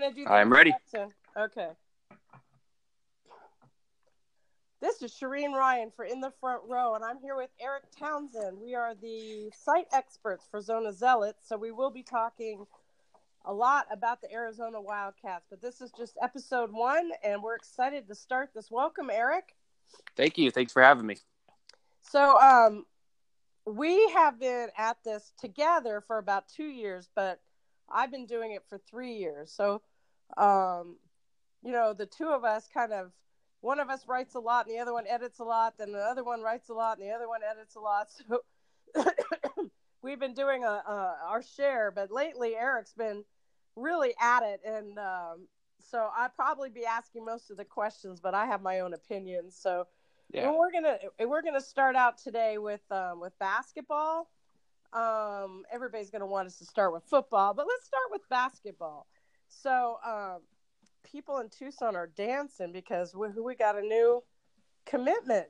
To do I'm ready. Okay. This is Shireen Ryan for In the Front Row, and I'm here with Eric Townsend. We are the site experts for Zona Zealots, so we will be talking a lot about the Arizona Wildcats. But this is just episode one, and we're excited to start this. Welcome, Eric. Thank you. Thanks for having me. So, um, we have been at this together for about two years, but I've been doing it for three years. So, um, you know, the two of us kind of, one of us writes a lot and the other one edits a lot, then the other one writes a lot and the other one edits a lot. So, we've been doing a, a, our share, but lately Eric's been really at it, and um, so I'd probably be asking most of the questions, but I have my own opinions. So, Yeah. we're gonna we're gonna start out today with um, with basketball. Um, everybody's gonna want us to start with football, but let's start with basketball. So, um, people in Tucson are dancing because we, we got a new commitment.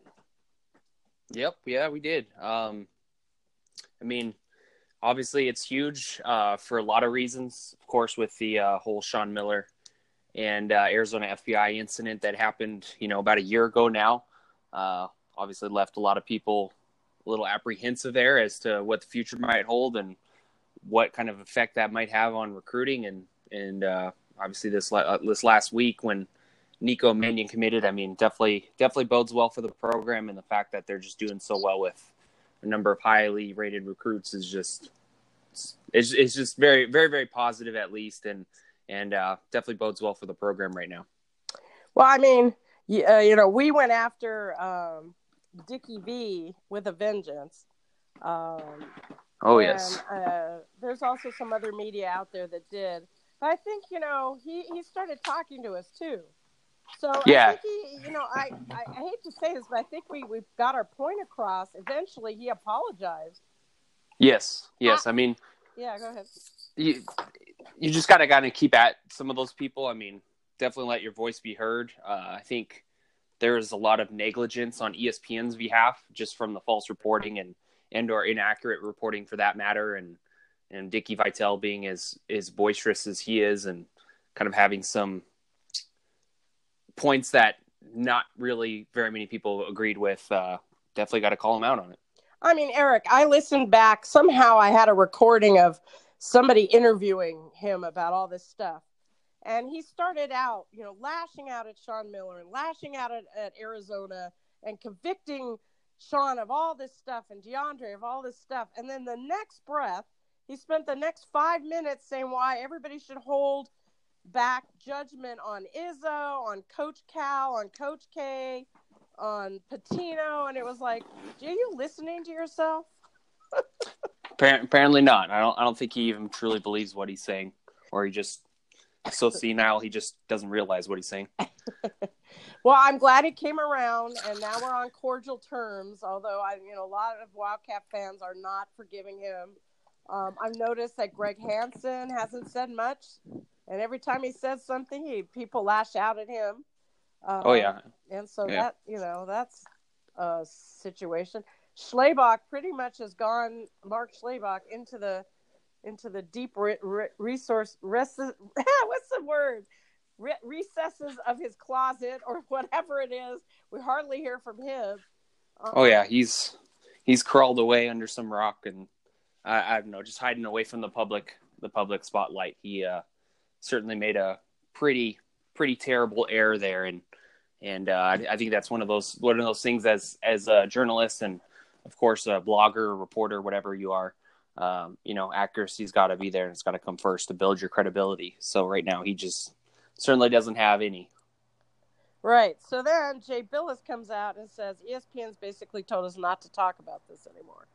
Yep. Yeah, we did. Um, I mean, obviously, it's huge uh, for a lot of reasons. Of course, with the uh, whole Sean Miller and uh, Arizona FBI incident that happened, you know, about a year ago now. Uh, obviously, left a lot of people a little apprehensive there as to what the future might hold and what kind of effect that might have on recruiting. And and uh, obviously, this la- uh, this last week when Nico Mannion committed, I mean, definitely definitely bodes well for the program and the fact that they're just doing so well with a number of highly rated recruits is just it's, it's just very very very positive at least and and uh, definitely bodes well for the program right now. Well, I mean, you, uh, you know, we went after um, Dickie V with a vengeance. Um, Oh and, yes, uh, there's also some other media out there that did. I think you know he he started talking to us too. So Yeah. I think he, you know, I, I I hate to say this, but I think we we got our point across. Eventually, he apologized. yes, yes. I mean, Yeah, go ahead. you you just gotta gotta keep at some of those people. I mean, definitely let your voice be heard. Uh, I think there is a lot of negligence on ESPN's behalf, just from the false reporting and and or inaccurate reporting for that matter, and and Dickie Vitale being as as boisterous as he is, and kind of having some points that not really very many people agreed with. Uh, definitely got to call him out on it. I mean, Eric, I listened back. Somehow I had a recording of somebody interviewing him about all this stuff. And he started out, you know, lashing out at Sean Miller and lashing out at, at Arizona and convicting Sean of all this stuff and DeAndre of all this stuff. And then the next breath, he spent the next five minutes saying why everybody should hold back judgment on Izzo, on Coach Cal, on Coach K, on Pitino. And it was like, are you listening to yourself? Apparently not. I don't. I don't think he even truly believes what he's saying, or he just so senile he just doesn't realize what he's saying. Well, I'm glad it came around, and now we're on cordial terms. Although I, you know, a lot of Wildcat fans are not forgiving him. Um, I've noticed that Greg Hansen hasn't said much, and every time he says something, he people lash out at him. Um, Oh yeah, and so Yeah. that you know that's a situation. Schlabach pretty much has gone Mark Schlabach into the into the deep re- re- resource res- what's the word re- recesses of his closet or whatever it is. We hardly hear from him. Um, oh yeah. He's he's crawled away under some rock and I, I don't know, just hiding away from the public the public spotlight. He uh, certainly made a pretty pretty terrible error there, and and uh, I, I think that's one of those one of those things as as a journalist and of course a blogger, reporter, whatever you are. Um, you know, accuracy's got to be there, and it's got to come first to build your credibility. So right now, he just certainly doesn't have any. Right. So then Jay Bilas comes out and says ESPN's basically told us not to talk about this anymore.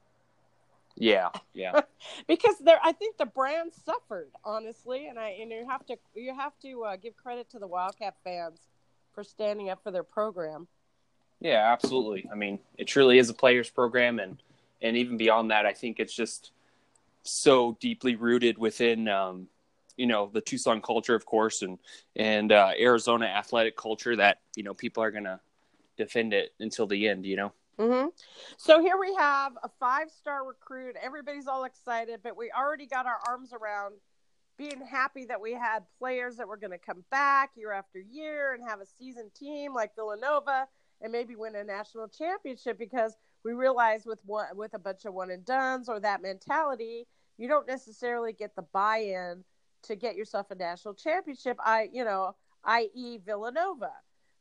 Yeah, yeah, because there i think the brand suffered honestly and i and you have to you have to uh, give credit to the wildcat fans for standing up for their program yeah, absolutely. I mean, it truly is a players program, and and even beyond that, I think it's just so deeply rooted within um, you know the Tucson culture, of course, and and uh, Arizona athletic culture that you know people are gonna defend it until the end. You know, Mm-hmm. So here we have a five star recruit. Everybody's all excited, but we already got our arms around being happy that we had players that were going to come back year after year and have a seasoned team like Villanova and maybe win a national championship because we realize with one with a bunch of one and dones or that mentality, you don't necessarily get the buy-in to get yourself a national championship. I, you know, i.e. Villanova.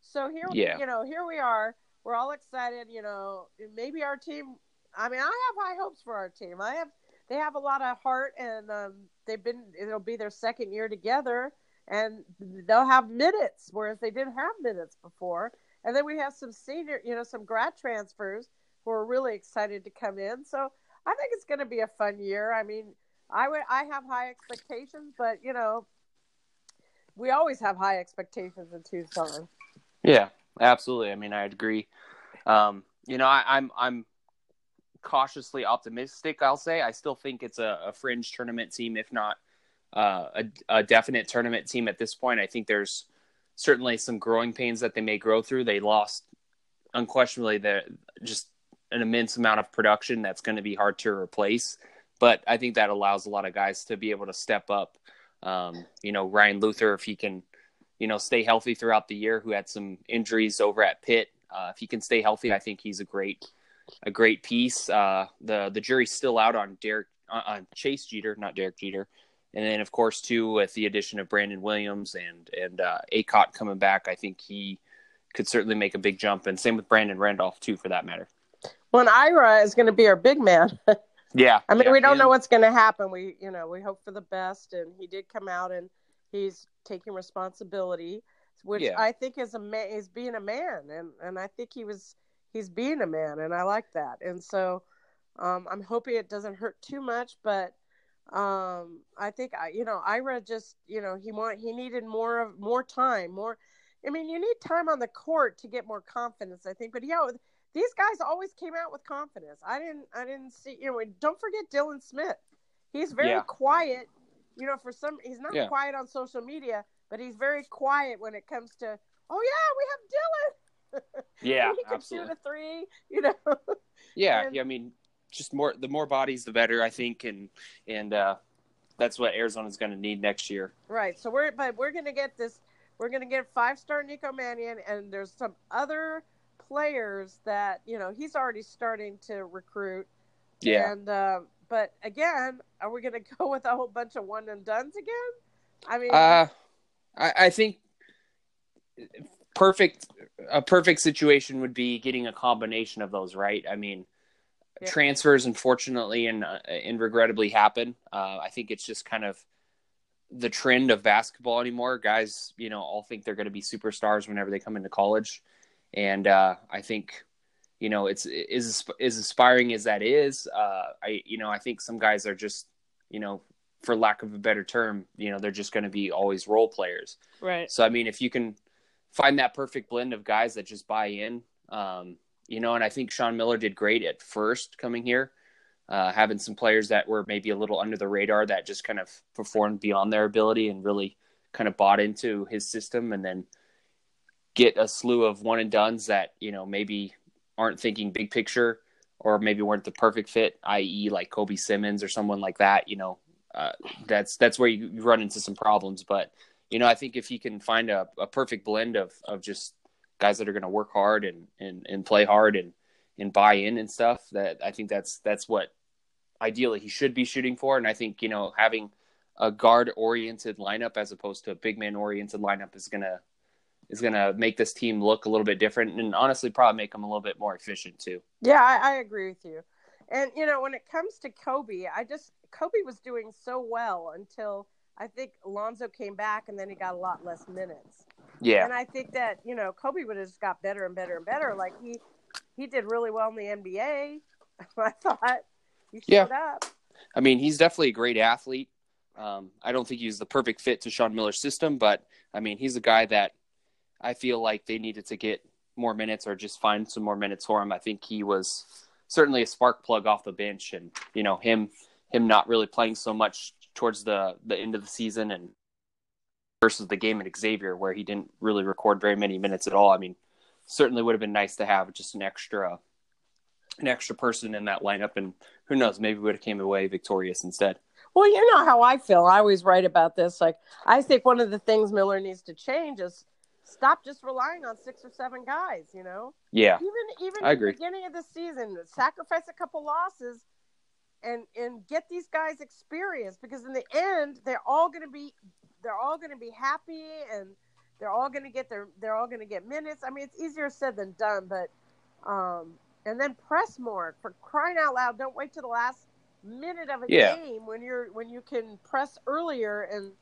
So here, yeah. you know, here we are. We're all excited. You know, maybe our team. I mean, I have high hopes for our team. I have. They have a lot of heart, and um, they've been. It'll be their second year together, and they'll have minutes, whereas they didn't have minutes before. And then we have some senior, you know, some grad transfers who are really excited to come in. So I think it's going to be a fun year. I mean, I would I have high expectations, but you know, we always have high expectations in Tucson. Yeah, absolutely. I mean, I agree. Um, you know, I, I'm I'm cautiously optimistic. I'll say I still think it's a, a fringe tournament team, if not uh, a, a definite tournament team at this point. I think there's certainly some growing pains that they may grow through. They lost unquestionably the just an immense amount of production that's going to be hard to replace. But I think that allows a lot of guys to be able to step up. Um, you know, Ryan Luther, if he can, you know, stay healthy throughout the year, who had some injuries over at Pitt, uh, if he can stay healthy, I think he's a great, a great piece. Uh, the the jury's still out on Derek, uh, on Chase Jeter, not Derek Jeter, and then of course too with the addition of Brandon Williams and and uh, Akot coming back, I think he could certainly make a big jump, and same with Brandon Randolph too, for that matter. Well, Ira is going to be our big man. yeah, I mean yeah, we don't know what's going to happen. We you know we hope for the best, and he did come out and he's taking responsibility, which yeah. I think is a man is being a man, and and I think he was he's being a man, and I like that, and so. Um, I'm hoping it doesn't hurt too much, but um, I think I, you know, Ira just, you know, he want he needed more of more time, more. I mean, you need time on the court to get more confidence, I think. But yeah, these guys always came out with confidence. I didn't, I didn't see. You know, don't forget Dylan Smith. He's very yeah. quiet. You know, for some, he's not yeah. quiet on social media, but he's very quiet when it comes to. Oh yeah, we have Dylan. Yeah, he can absolutely. shoot a three. You know. Yeah, and, yeah. I mean, just more the more bodies the better i think and and uh that's what arizona's going to need next year right so we're but we're going to get this we're going to get five star nico mannion and there's some other players that you know he's already starting to recruit yeah and uh, but again are we going to go with a whole bunch of one and duns again i mean uh i, I think perfect a perfect situation would be getting a combination of those right i mean yeah. transfers unfortunately and uh, and regrettably happen. Uh, I think it's just kind of the trend of basketball anymore. Guys, you know, all think they're going to be superstars whenever they come into college, and uh, I think you know it's is as aspiring as that is. Uh, I you know I think some guys are just you know for lack of a better term, you know they're just going to be always role players. Right. So I mean, if you can find that perfect blend of guys that just buy in. Um, you know, and I think Sean Miller did great at first coming here, uh, having some players that were maybe a little under the radar that just kind of performed beyond their ability and really kind of bought into his system, and then get a slew of one and duns that you know maybe aren't thinking big picture or maybe weren't the perfect fit, i.e., like Kobe Simmons or someone like that. You know, uh, that's that's where you, you run into some problems, but you know, I think if you can find a, a perfect blend of of just guys that are going to work hard and, and, and play hard and, and buy in and stuff that I think that's, that's what ideally he should be shooting for. And I think, you know, having a guard oriented lineup as opposed to a big man oriented lineup is going to, is going to make this team look a little bit different and honestly probably make them a little bit more efficient too. Yeah, I, I agree with you. And, you know, when it comes to Kobe, I just, Kobe was doing so well until I think Alonzo came back and then he got a lot less minutes. Yeah. And I think that, you know, Kobe would have just got better and better and better. Like he he did really well in the NBA. I thought he showed yeah. up. I mean, he's definitely a great athlete. Um, I don't think he's the perfect fit to Sean Miller's system, but I mean, he's a guy that I feel like they needed to get more minutes or just find some more minutes for him. I think he was certainly a spark plug off the bench, and you know him him not really playing so much towards the the end of the season and versus the game at Xavier where he didn't really record very many minutes at all. I mean, certainly would have been nice to have just an extra an extra person in that lineup, and who knows, maybe would have came away victorious instead. Well, you know how I feel. I always write about this. Like, I think one of the things Miller needs to change is stop just relying on six or seven guys. You know. Yeah. Even even I at agree. the beginning of the season, sacrifice a couple losses, and and get these guys experience because in the end, they're all going to be they're all going to be happy and they're all going to get their they're all going to get minutes. I mean, it's easier said than done, but um, and then press more for crying out loud. Don't wait to the last minute of a Yeah. game when you're when you can press earlier and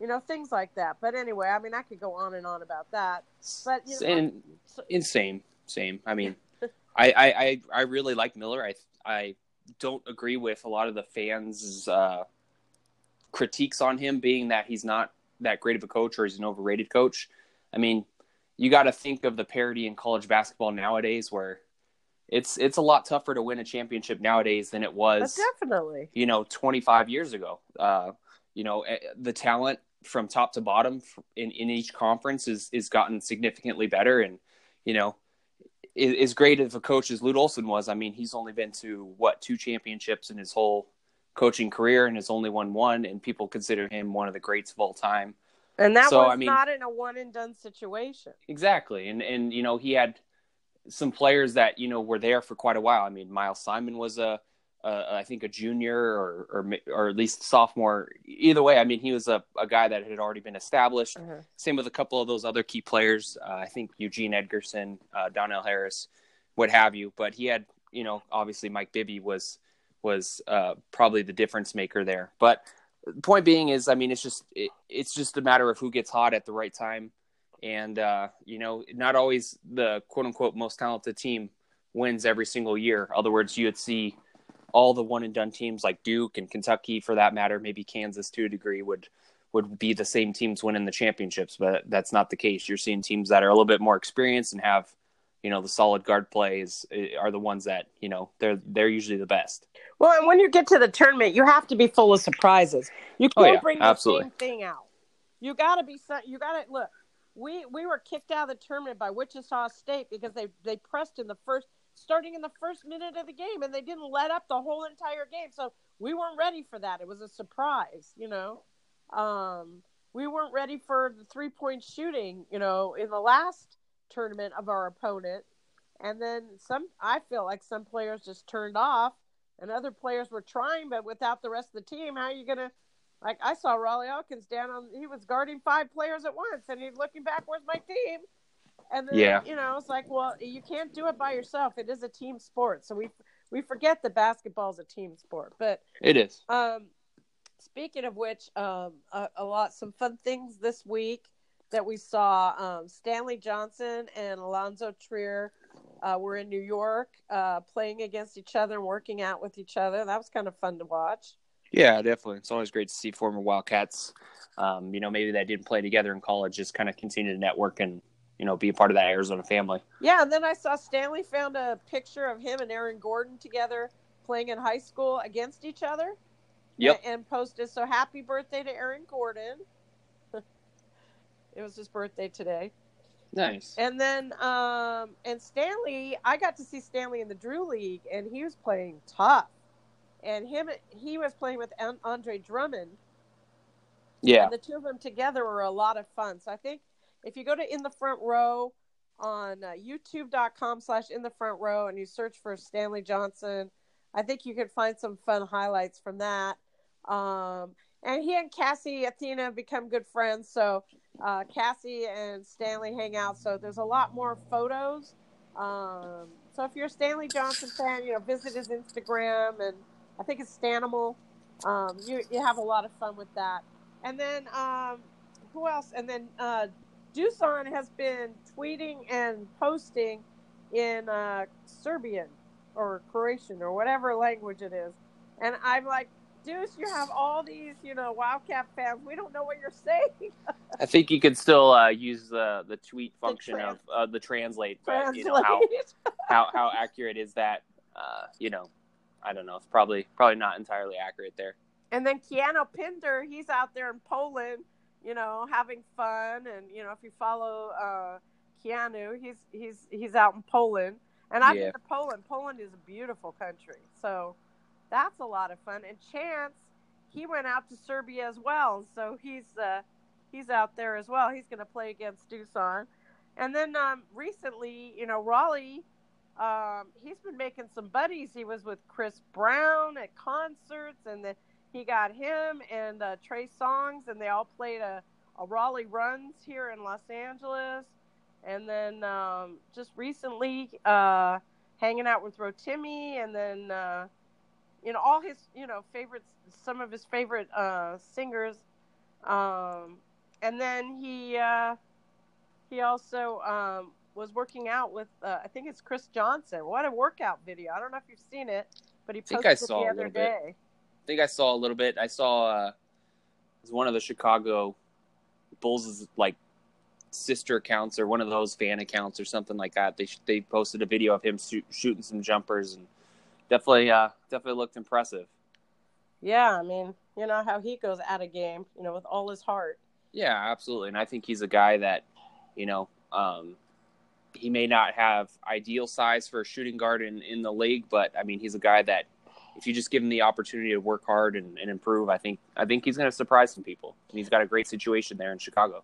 you know things like that. But anyway, I mean, I could go on and on about that. But you know, and so- insane, same. same. I mean, I, I, I, I really like Miller. I, I don't agree with a lot of the fans' uh, critiques on him being that he's not that great of a coach or he's an overrated coach. I mean, you got to think of the parity in college basketball nowadays, where it's it's a lot tougher to win a championship nowadays than it but was definitely. you know 25 years ago uh, you know eh, the talent from top to bottom in, in each conference is is gotten significantly better and you know i- as great of a coach as Lute Olson was I mean he's only been to what two championships in his whole coaching career and has only won one and people consider him one of the greats of all time And that So, was I mean- not in a one and done situation. Exactly, and and you know he had some players that you know were there for quite a while. I mean, Miles Simon was a, a I think a junior or or or at least sophomore. Either way, I mean he was a, a guy that had already been established. Uh-huh. Same with a couple of those other key players. Uh, I think Eugene Edgerson, uh, Donnell Harris, what have you. But he had you know obviously Mike Bibby was was uh, probably the difference maker there. But the point being is, I mean, it's just it, it's just a matter of who gets hot at the right time and uh, you know, not always the quote unquote most talented team wins every single year. Other words, you would see all the one and done teams like Duke and Kentucky, for that matter, maybe Kansas to a degree, would would be the same teams winning the championships, but that's not the case. You're seeing teams that are a little bit more experienced and have, you know, the solid guard plays eh, are the ones that you know they're they're usually the best. Well, and when you get to the tournament, you have to be full of surprises. You Oh, can't yeah, bring the absolutely. same thing out. You got to be. You got to look. We we were kicked out of the tournament by Wichita State because they they pressed in the first, starting in the first minute of the game, and they didn't let up the whole entire game. So we weren't ready for that. It was a surprise, you know. Um, we weren't ready for the three point shooting, you know, in the last tournament of our opponent. And then some, I feel like some players just turned off, and other players were trying, but without the rest of the team, how are you gonna? Like I saw Rawle Alkins down on, he was guarding five players at once, and he's looking back, where's my team? And then, Yeah. you know, it's like, well, you can't do it by yourself. It is a team sport, so we we forget that basketball is a team sport. But It is. um, speaking of which, um, a, a lot some fun things this week that we saw. Um, Stanley Johnson and Alonzo Trier uh, were in New York uh, playing against each other and working out with each other. That was kind of fun to watch. Yeah, definitely. It's always great to see former Wildcats. Um, you know, maybe that didn't play together in college, just kind of continue to network and you know be a part of that Arizona family. Yeah, and then I saw Stanley found a picture of him and Aaron Gordon together playing in high school against each other. Yep. And, and posted, so happy birthday to Aaron Gordon. it was his birthday today. Nice. And then, um, and Stanley, I got to see Stanley in the Drew League, and he was playing tough. And him, he was playing with Andre Drummond, Yeah. and the two of them together were a lot of fun. So I think if you go to In the Front Row on uh, YouTube.com slash In the Front Row and you search for Stanley Johnson, I think you could find some fun highlights from that. Um, and he and Cassie Athena become good friends. So uh, Cassie and Stanley hang out. So there's a lot more photos. Um, so if you're a Stanley Johnson fan, you know, visit his Instagram and I think it's Stanimal. Um, you, you have a lot of fun with that. And then um, who else? And then uh, Dusan has been tweeting and posting in uh, Serbian or Croatian or whatever language it is. And I'm like, Deuce, you have all these, you know, Wildcat fans. We don't know what you're saying. I think you could still uh, use the the tweet function trans- of uh, the translate, but Translate. you know how how how accurate is that? Uh, you know, I don't know. It's probably probably not entirely accurate there. And then Keanu Pinder, he's out there in Poland, you know, having fun. And you know, if you follow uh, Keanu, he's he's he's out in Poland. And I've Yeah. been to Poland. Poland is a beautiful country. So that's a lot of fun. And Chance, he went out to Serbia as well. So he's uh, he's out there as well. He's going to play against Dusan. And then um, recently, you know, Rawle, um, he's been making some buddies. He was with Chris Brown at concerts, and then he got him and uh, Trey Songz, and they all played a, a Raleigh Runs here in Los Angeles. And then um, just recently, uh, hanging out with Rotimi, and then uh, you know all his you know favorites, some of his favorite uh, singers. Um, and then he uh, he also um, was working out with uh, I think it's Chris Johnson. What a workout video! I don't know if you've seen it, but he posted I it saw the other little bit. Think I saw a little bit. I saw uh, it was one of the Chicago Bulls' like sister accounts or one of those fan accounts or something like that. They they posted a video of him shoot, shooting some jumpers and definitely uh, definitely looked impressive. Yeah, I mean, you know how he goes at a game, you know, with all his heart. Yeah, absolutely. And I think he's a guy that, you know, um, he may not have ideal size for a shooting guard in, in the league, but I mean, he's a guy that if you just give him the opportunity to work hard and, and improve, I think I think he's going to surprise some people. And he's got a great situation there in Chicago.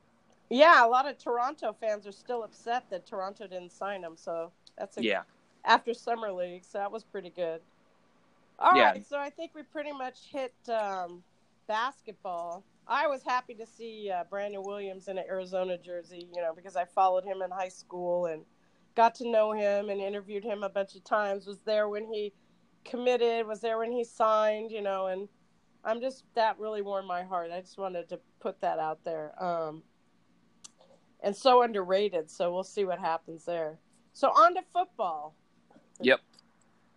Yeah, a lot of Toronto fans are still upset that Toronto didn't sign him. So that's a, Yeah, after summer league. So that was pretty good. All right, Yeah. so I think we pretty much hit um, basketball. I was happy to see uh, Brandon Williams in an Arizona jersey, you know, because I followed him in high school and got to know him and interviewed him a bunch of times. Was there when he committed, was there when he signed, you know, and I'm just that really warmed my heart. I just wanted to put that out there. Um, and so underrated. So we'll see what happens there. So on to football. Yep.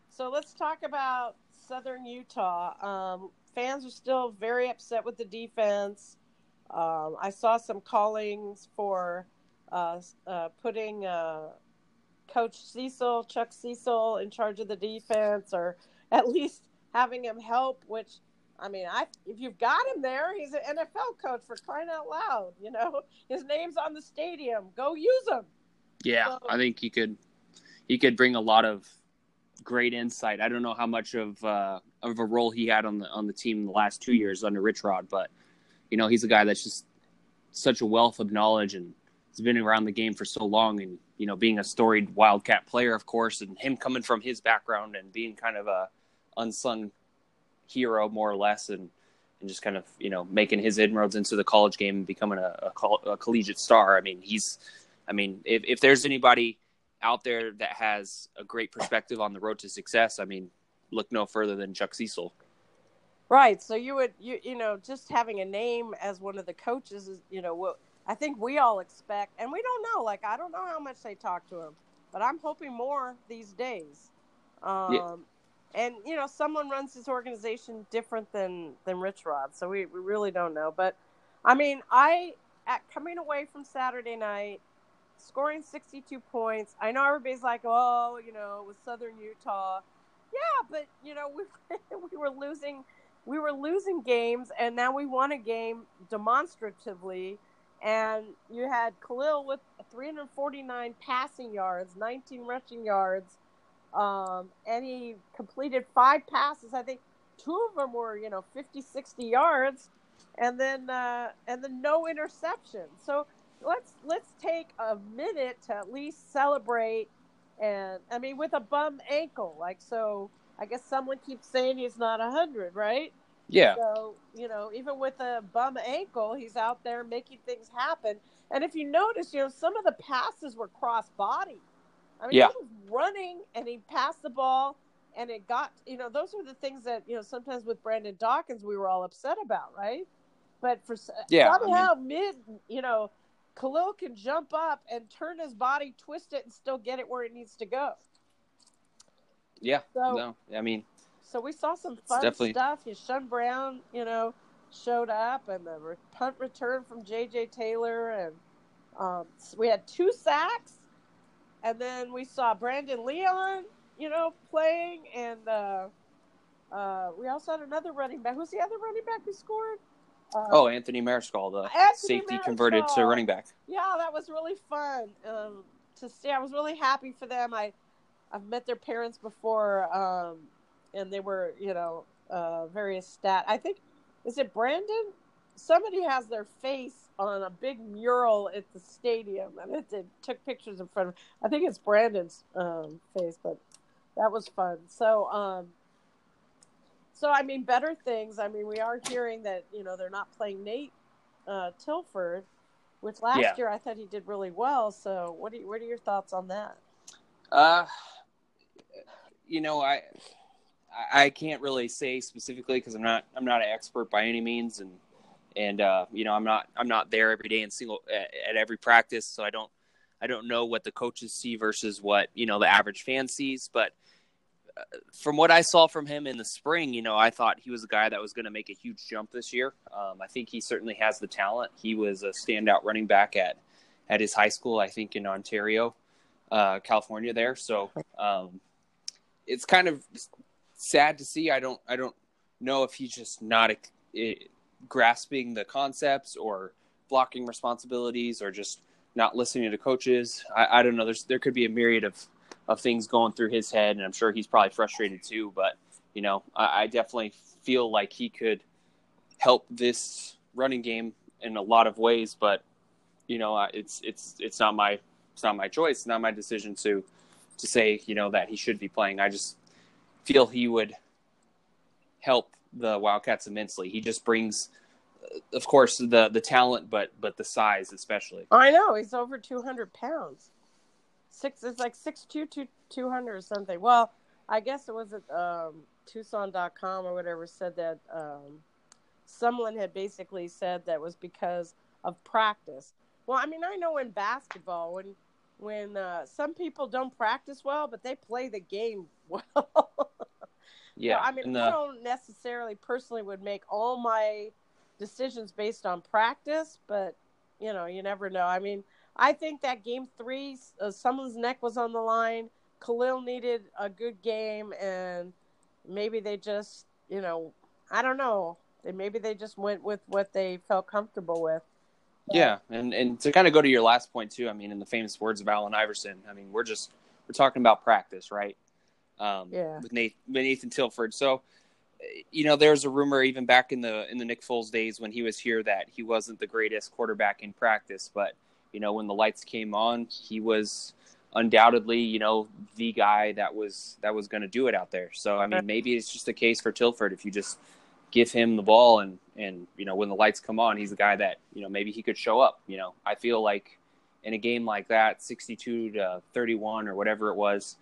So let's talk about Southern Utah. Um, fans are still very upset with the defense. Um, I saw some callings for uh, uh, putting uh, Coach Cecil, Chuck Cecil, in charge of the defense, or at least having him help. Which, I mean, I if you've got him there, he's an NFL coach for crying out loud. You know, his name's on the stadium. Go use him. yeah. So- I think he could he could bring a lot of great insight. I don't know how much of uh, of a role he had on the on the team in the last two years under Rich Rod, but you know he's a guy that's just such a wealth of knowledge and has been around the game for so long, and you know being a storied Wildcat player, of course, and him coming from his background and being kind of a unsung hero more or less, and and just kind of you know making his inroads into the college game and becoming a, a, coll- a collegiate star. I mean he's, I mean if if there's anybody out there that has a great perspective on the road to success, I mean, look no further than Chuck Cecil. Right. So you would you you know just having a name as one of the coaches is you know what I think we all expect, and we don't know. Like I don't know how much they talk to him, but I'm hoping more these days. Um, Yeah. And you know, someone runs his organization different than than Rich Rod, so we, we really don't know. But I mean, I at coming away from Saturday night, scoring 62 points. I know everybody's like, oh, you know, with Southern Utah. Yeah, but you know, we we were losing we were losing games and now we won a game demonstratively and you had Khalil with 349 passing yards, 19 rushing yards, um, and he completed five passes. I think two of them were, you know, 50, 60 yards, and then uh, and then no interceptions. So let's let's take a minute to at least celebrate. And I mean, with a bum ankle, like so. I guess someone keeps saying he's not a hundred, right? Yeah, So, you know, even with a bum ankle, he's out there making things happen. And if you notice, you know, some of the passes were cross body. I mean, Yeah. he was running and he passed the ball and it got, you know, those are the things that, you know, sometimes with Brandon Dawkins we were all upset about, right? But for Yeah, I somehow mid, you know, Khalil can jump up and turn his body, twist it, and still get it where it needs to go. yeah. So- no, I mean, So we saw some fun definitely- stuff. You Sean Brown, you know, showed up, and the re- punt return from J.J. Taylor, and um, s- we had two sacks, and then we saw Brandon Leon, you know, playing, and uh, uh, we also had another running back. Who's the other running back who scored? Uh, oh, Anthony Mariscal, the Anthony safety converted to running back. yeah, that was really fun um, to see. I was really happy for them. I I've met their parents before, um, and they were, you know, uh, various stat. I think is it Brandon? Somebody has their face on a big mural at the stadium, and it, it took pictures in front of. I think it's Brandon's um, face, but that was fun. So, um, so I mean, better things. I mean, we are hearing that you know they're not playing Nate uh, Tilford, which last Yeah. year I thought he did really well. So, what do you, what are your thoughts on that? Uh, you know, I I- can't really say specifically because I'm not I'm not an expert by any means, and and uh, you know I'm not I'm not there every day and single at, at every practice, so I don't I don't know what the coaches see versus what you know the average fan sees, but. uh, From what I saw from him in the spring, you know, I thought he was a guy that was going to make a huge jump this year. Um, I think he certainly has the talent. He was a standout running back at at his high school, I think in Ontario uh, California there. So um, it's kind of sad to see. I don't I don't know if he's just not eh, grasping the concepts or blocking responsibilities or just not listening to coaches. I, I don't know. There's there could be a myriad of of things going through his head, and I'm sure he's probably frustrated too. But you know, I, I definitely feel like he could help this running game in a lot of ways. But you know, it's it's it's not my it's not my choice, not my decision to to say you know that he should be playing. I just feel he would help the Wildcats immensely. He just brings, of course, the the talent, but but the size especially. I know he's over two hundred pounds. Six it's like six two two two hundred or something. Well, I guess it was at um, Tucson.com or whatever said that um, someone had basically said that was because of practice. Well, I mean, I know in basketball when when uh, some people don't practice well, but they play the game well. Yeah, So, I mean, and I don't necessarily personally would make all my decisions based on practice, but you know, you never know. I mean, I think that game three, uh, someone's neck was on the line. Khalil needed a good game, and maybe they just, you know, I don't know. Maybe they just went with what they felt comfortable with. Yeah, and and to kind of go to your last point too, I mean, in the famous words of Allen Iverson, I mean, we're just we're talking about practice, right? Um, Yeah. With Nathan, with Nathan Tilford, so you know, there was a rumor even back in the in the Nick Foles days when he was here that he wasn't the greatest quarterback in practice, but you know, when the lights came on, he was undoubtedly, you know, the guy that was that was going to do it out there. So I mean, maybe it's just a case for Tilford if you just give him the ball and and you know when the lights come on, he's the guy that you know maybe he could show up. You know, I feel like in a game like that, sixty-two to thirty-one or whatever it was,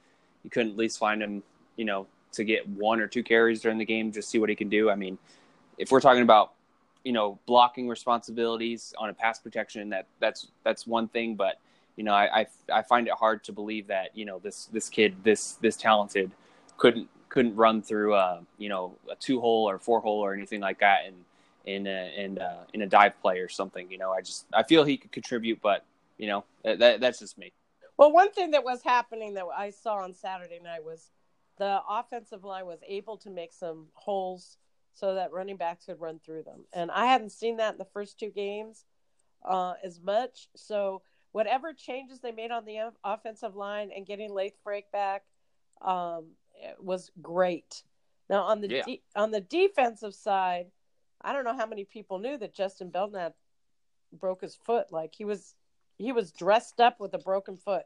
you couldn't at least find him, you know, to get one or two carries during the game, just see what he can do. I mean, if we're talking about you know blocking responsibilities on a pass protection, that that's that's one thing, but you know, I, I, I find it hard to believe that you know this this kid this this talented couldn't couldn't run through a you know a two hole or four hole or anything like that in in a, in a, in a dive play or something. You know, I just I feel he could contribute, but you know that that's just me. Well, one thing that was happening that I saw on Saturday night was the offensive line was able to make some holes so that running backs could run through them. And I hadn't seen that in the first two games uh, as much. So whatever changes they made on the offensive line and getting Layth Friekh back um, it was great. Now on the Yeah. de- on the defensive side, I don't know how many people knew that Justin Belknap broke his foot. Like he was he was dressed up with a broken foot.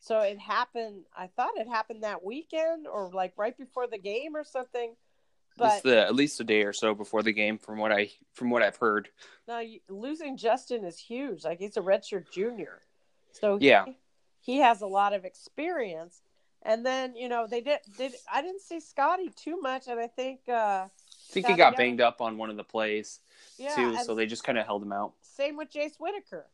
So it happened. I thought it happened that weekend or like right before the game or something. But the, at least a day or so before the game, from what I from what I've heard. now losing Justin is huge. Like he's a redshirt junior, so Yeah. he, he has a lot of experience. And then you know they did did I didn't see Scotty too much, and I think uh, I think he got Young- banged up on one of the plays yeah, too, so they just kind of held him out. same with Jace Whittaker.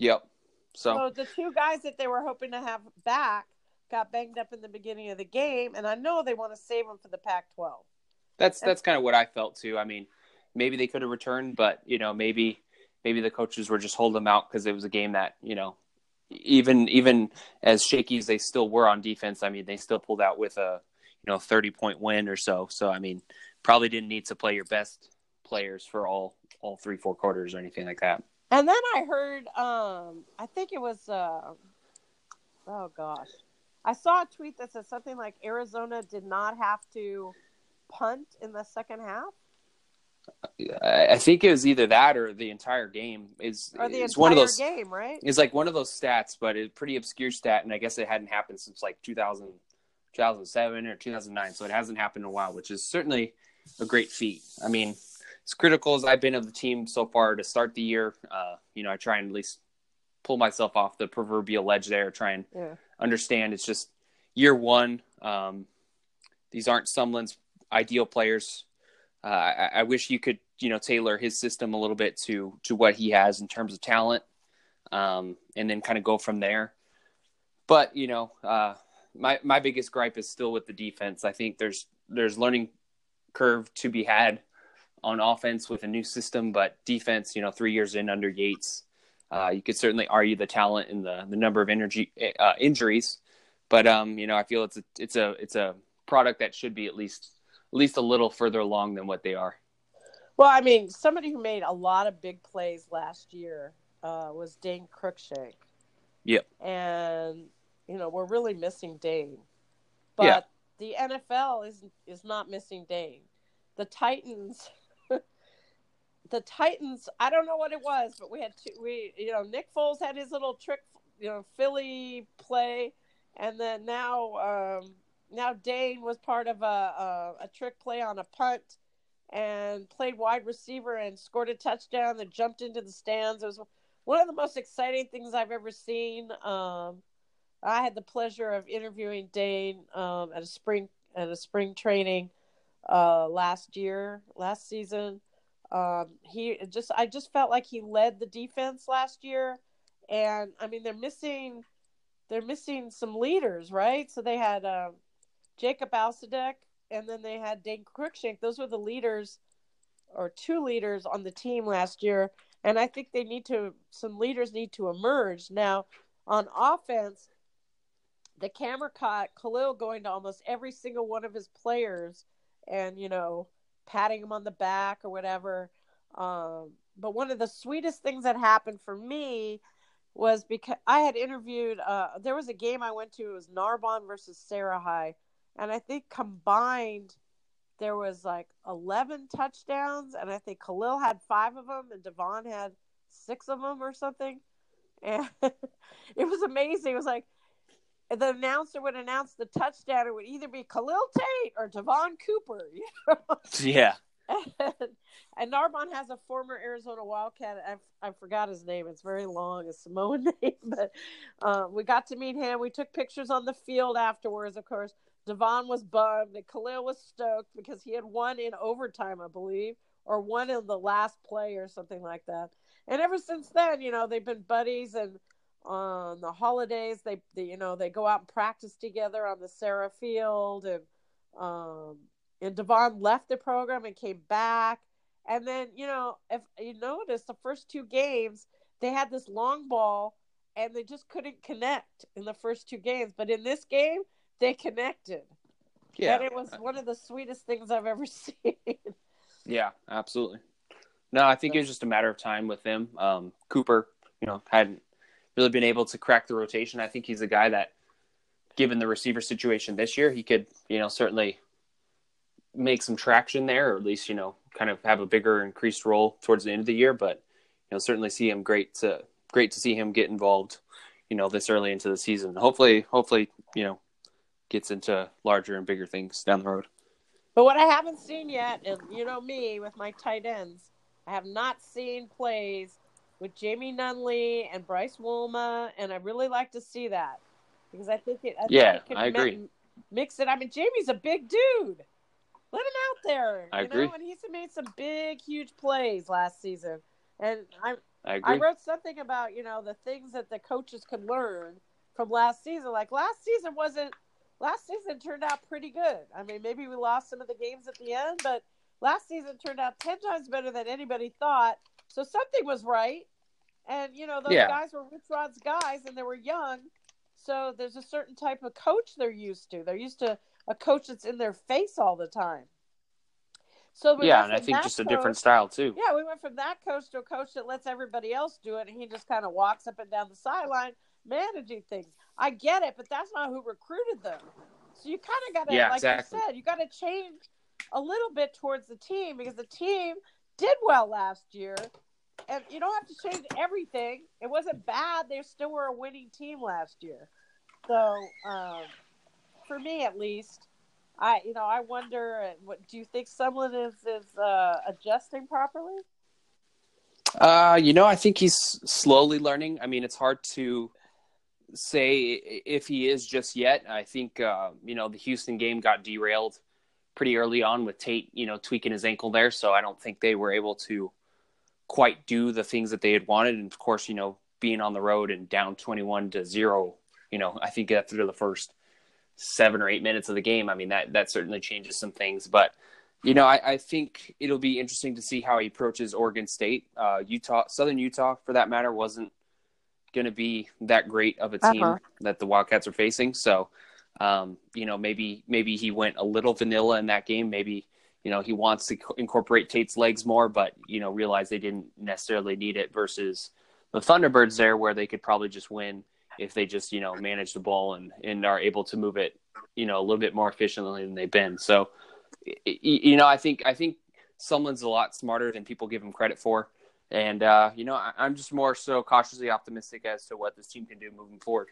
Yep. So So the two guys that they were hoping to have back got banged up in the beginning of the game, and I know they want to save them for the Pac-12. that's that's kind of what I felt too. I mean, maybe they could have returned, but you know, maybe maybe the coaches were just holding them out because it was a game that you know, even even as shaky as they still were on defense, I mean, they still pulled out with a you know thirty point win or so. So I mean, probably didn't need to play your best players for all all three four quarters or anything like that. And then I heard, um, I think it was, uh, oh gosh, I saw a tweet that said something like Arizona did not have to punt in the second half. I think it was either that or the entire game is Or the entire one of those game, right? it's like one of those stats, but it's a pretty obscure stat, and I guess it hadn't happened since like 2000, 2007 or 2009, so it hasn't happened in a while, which is certainly a great feat. I mean, as critical as I've been of the team so far to start the year, uh, you know, I try and at least pull myself off the proverbial ledge there, try and Yeah. understand it's just year one. Um, these aren't Sumlin's ideal players. Uh, I, I wish you could, you know, tailor his system a little bit to to what he has in terms of talent, um, and then kind of go from there. But you know, uh, my my biggest gripe is still with the defense. I think there's there's learning curve to be had on offense with a new system, but defense, you know, three years in under Yates, uh, you could certainly argue the talent and the the number of energy uh, injuries, but um, you know, I feel it's a it's a it's a product that should be at least at least a little further along than what they are. Well, I mean, somebody who made a lot of big plays last year uh, was Dane Cruikshank. Yep. And you know, we're really missing Dane. But Yeah. the NFL is is not missing Dane. The Titans the Titans, I don't know what it was, but we had two we you know, Nick Foles had his little trick, you know, Philly play and then now um now Dane was part of a, a a trick play on a punt and played wide receiver and scored a touchdown that jumped into the stands. It was one of the most exciting things I've ever seen. Um, I had the pleasure of interviewing Dane um, at a spring at a spring training uh, last year, last season. Um, he just I just felt like he led the defense last year, and I mean they're missing they're missing some leaders, right? So they had um, Jacob Alsadek, and then they had Dane Cruikshank. Those were the leaders, or two leaders on the team last year. And I think they need to, some leaders need to emerge. Now, on offense, the camera caught Khalil going to almost every single one of his players and, you know, patting him on the back or whatever. Um, but one of the sweetest things that happened for me was because I had interviewed, uh, there was a game I went to, it was Narbonne versus Serra High and I think combined there was like 11 touchdowns, and I think Khalil had five of them, and Devaughn had six of them or something. And it was amazing. It was like the announcer would announce the touchdown. It would either be Khalil Tate or Devaughn Cooper. You know? Yeah, and, and Narbonne has a former Arizona Wildcat. I, I forgot his name. It's very long, a Samoan name. But uh, we got to meet him. We took pictures on the field afterwards, of course. Devaughn was bummed, and Khalil was stoked because he had won in overtime, I believe, or won in the last play or something like that. And ever since then, you know, they've been buddies, and on the holidays, they, they you know, they go out and practice together on the Serra Field, and um, and Devaughn left the program and came back. And then, you know, if you notice, the first two games they had this long ball, and they just couldn't connect in the first two games. But in this game they connected. yeah, And it was one of the sweetest things I've ever seen. yeah, absolutely. No, I think it was just a matter of time with them. Um, Cooper, you know, hadn't really been able to crack the rotation. I think he's a guy that, given the receiver situation this year, he could, you know, certainly make some traction there, or at least, you know, kind of have a bigger increased role towards the end of the year. But you know, certainly see him great to great to see him get involved, you know, this early into the season. Hopefully, hopefully, you know, gets into larger and bigger things down the road. but what I haven't seen yet, and you know me with my tight ends, I have not seen plays with Jamie Nunley and Bryce Wolma, and I really like to see that because I think it. I think Yeah, it I agree. mi- mix it. I mean, Jamie's a big dude. Let him out there. I you agree. Know? And he's made some big, huge plays last season. And I'm I I wrote something about you know the things that the coaches could learn from last season. Like last season wasn't last season turned out pretty good. I mean, maybe we lost some of the games at the end, but last season turned out ten times better than anybody thought. So something was right. And you know those Yeah. guys were Rich Rod's guys, and they were young. So there's a certain type of coach they're used to. They're used to a coach that's in their face all the time. So yeah, and I think just a different style too. Yeah, we went from that coach to a coach that lets everybody else do it, and he just kind of walks up and down the sideline managing things. I get it, but that's not who recruited them. So you kind of got to, Yeah, like exactly. you said, you got to change a little bit towards the team because the team did well last year, and you don't have to change everything. It wasn't bad; they still were a winning team last year. So, um, for me at least, I you know I wonder. uh, What do you think? Sumlin is is uh, adjusting properly? Uh, you know, I think he's slowly learning. I mean, it's hard to say if he is just yet. I think uh, you know the Houston game got derailed pretty early on with Tate, you know, tweaking his ankle there. So I don't think they were able to quite do the things that they had wanted. And of course, you know, being on the road and down twenty-one to zero, you know, I think after the first seven or eight minutes of the game, I mean that that certainly changes some things. But you know, I, I think it'll be interesting to see how he approaches Oregon State. Uh, Utah, Southern Utah, for that matter, wasn't going to be that great of a team Uh-huh. that the Wildcats are facing. So, um, you know, maybe maybe he went a little vanilla in that game. Maybe you know he wants to incorporate Tate's legs more, but you know, realize they didn't necessarily need it versus the Thunderbirds there, where they could probably just win if they just you know manage the ball and and are able to move it you know a little bit more efficiently than they've been. So, you know, I think I think Sumlin's a lot smarter than people give him credit for. And uh, you know, I, I'm just more so cautiously optimistic as to what this team can do moving forward.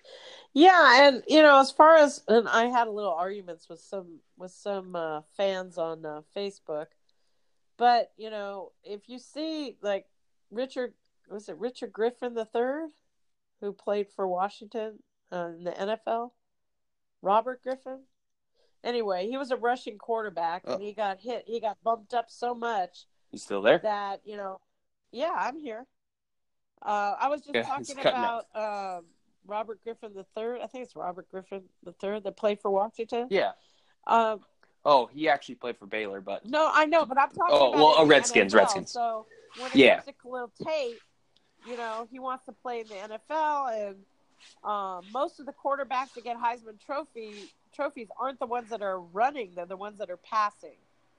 Yeah, and you know, as far as and I had a little arguments with some with some uh, fans on uh, Facebook, but you know, if you see like Richard was it Richard Griffin the third, who played for Washington uh, in the NFL, Robert Griffin. Anyway, he was a rushing quarterback, and Oh. he got hit. He got bumped up so much He's still there? that you know yeah i'm here uh i was just Yeah, talking about um robert griffin the third i think it's robert griffin the third that played for washington Yeah. um Oh, he actually played for Baylor, but no i know but i'm talking Oh, about well, oh, Redskins, NFL. Redskins. so when it Yeah. comes to khalil tate you know he wants to play in the nfl and um, most of the quarterbacks that get heisman trophy trophies aren't the ones that are running they're the ones that are passing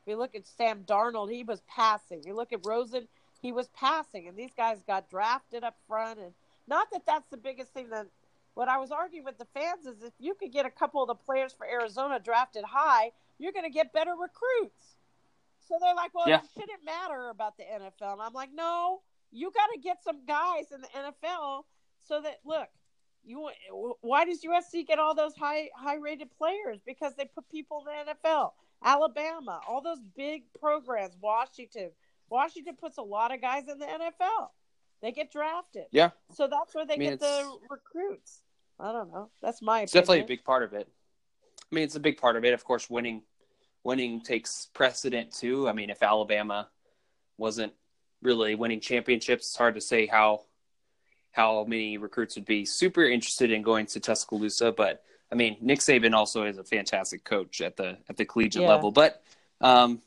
if you look at sam darnold he was passing you look at rosen he was passing and these guys got drafted up front and not that that's the biggest thing that what i was arguing with the fans is if you could get a couple of the players for arizona drafted high you're going to get better recruits. So they're like well Yeah. it shouldn't matter about the nfl and i'm like no you got to get some guys in the nfl so that look you why does usc get all those high high rated players? Because they put people in the nfl alabama all those big programs washington Washington puts a lot of guys in the NFL. They get drafted. Yeah. So that's where they I mean, get the recruits. I don't know. That's my it's definitely a big part of it. I mean, it's a big part of it. Of course, winning winning takes precedent too. I mean, if Alabama wasn't really winning championships, it's hard to say how how many recruits would be super interested in going to Tuscaloosa. But I mean, Nick Saban also is a fantastic coach at the at the collegiate Yeah. level. But um,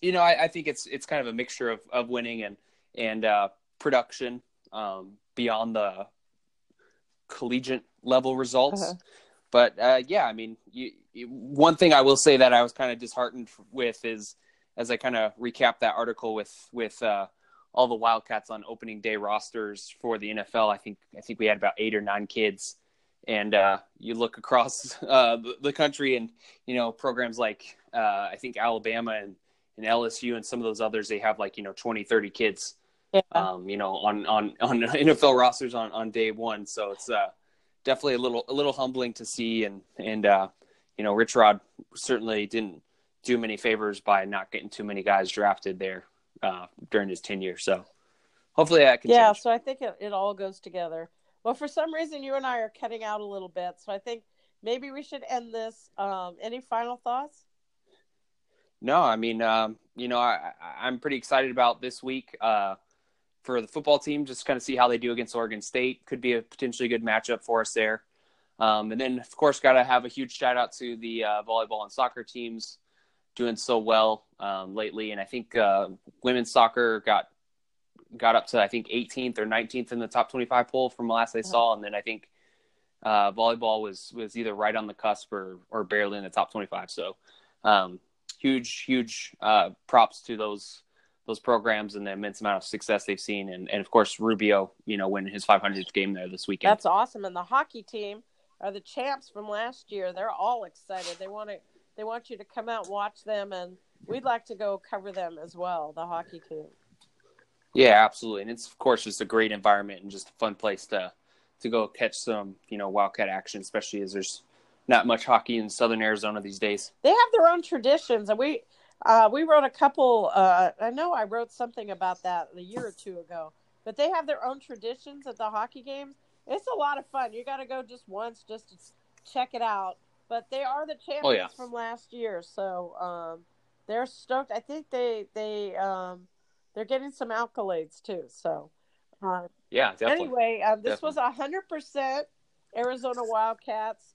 you know, I, I think it's it's kind of a mixture of, of winning and and uh, production um, beyond the collegiate level results. Uh-huh. But uh, yeah, I mean, you, you, one thing I will say that I was kind of disheartened with is as I kind of recap that article with with uh, all the Wildcats on opening day rosters for the NFL. I think I think we had about eight or nine kids, and uh, you look across uh, the, the country, and you know programs like uh, I think Alabama and, and LSU and some of those others, they have like you know 20, 30 kids Yeah. um, you know, on on on NFL rosters on on day one. So it's uh, definitely a little a little humbling to see, and and uh, you know, Rich Rod certainly didn't do many favors by not getting too many guys drafted there uh, during his tenure. So hopefully that can yeah, change. so I think it, it all goes together. Well, for some reason, you and I are cutting out a little bit, so I think maybe we should end this. Um, any final thoughts? No, I mean, um, you know, I, I'm pretty excited about this week uh, for the football team. Just kind of see how they do against Oregon State. Could be a potentially good matchup for us there. Um, and then, of course, got to have a huge shout out to the uh, volleyball and soccer teams doing so well um, lately. And I think uh, women's soccer got got up to I think 18th or 19th in the top 25 poll from last I saw. And then I think uh, volleyball was was either right on the cusp or or barely in the top 25. So. Um, huge, huge uh, props to those those programs and the immense amount of success they've seen, and, and of course Rubio, you know, winning his 500th game there this weekend. That's awesome, and the hockey team are the champs from last year. They're all excited. They want to they want you to come out watch them, and we'd like to go cover them as well. The hockey team. Yeah, absolutely, and it's of course just a great environment and just a fun place to to go catch some you know wildcat action, especially as there's not much hockey in Southern Arizona these days. They have their own traditions, and we uh, we wrote a couple. Uh, I know I wrote something about that a year or two ago, but they have their own traditions at the hockey games. It's a lot of fun. You got to go just once just to check it out. But they are the champions oh, yeah. from last year, so um, they're stoked. I think they they um, they're getting some accolades too. So uh, yeah, definitely. Anyway, uh, this definitely. was a hundred percent Arizona Wildcats,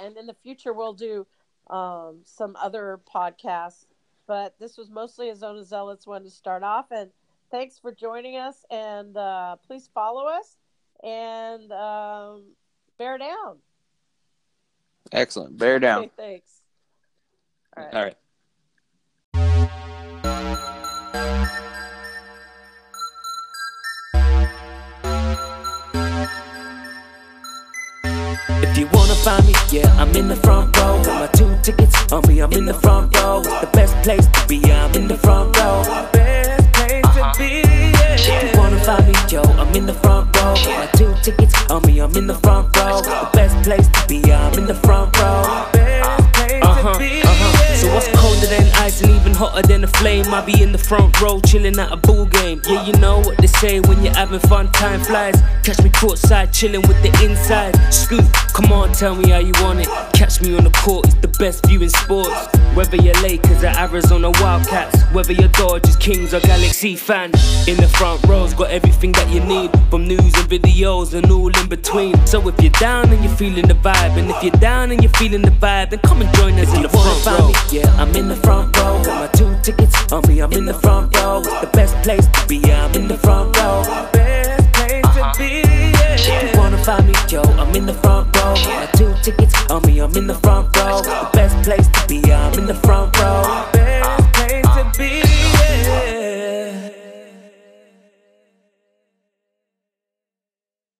and in the future we'll do um, some other podcasts. But this was mostly a Zona Zealots one to start off, and thanks for joining us. And uh, please follow us and um, bear down. Excellent, bear down. Okay, thanks. All right. All right. If you wanna find me, yeah, I'm in the front row. Got my two tickets on me, I'm in the front row. The best place to be, I'm in the front row. Best place uh-huh. to be. If you wanna find me, yo, I'm in the front row. Got my two tickets on me, I'm in the front row. The best place to be, I'm in the front row. Best place uh-huh. to be. So what's colder than ice and even hotter than a flame? I be in the front row chilling at a ball game. Yeah, you know what they say when you're having fun, time flies. Catch me courtside chilling with the inside. Scoop, come on, tell me how you want it. Catch me on the court, it's the best view in sports. Whether you're Lakers or Arizona Wildcats, whether you're Dodgers, Kings or Galaxy fan. In the front rows, got everything that you need from news and videos and all in between. So if you're down and you're feeling the vibe, and if you're down and you're feeling the vibe, then come and join us in the front row. Yeah, I'm in the front row. Got my two tickets on me, I'm in the front row. It's the best place to be, I'm in the front row. Best place to be, yeah. If you wanna find me, yo, I'm in the front row. Got my two tickets on me, I'm in the front row. It's the best place to be, I'm in the front row.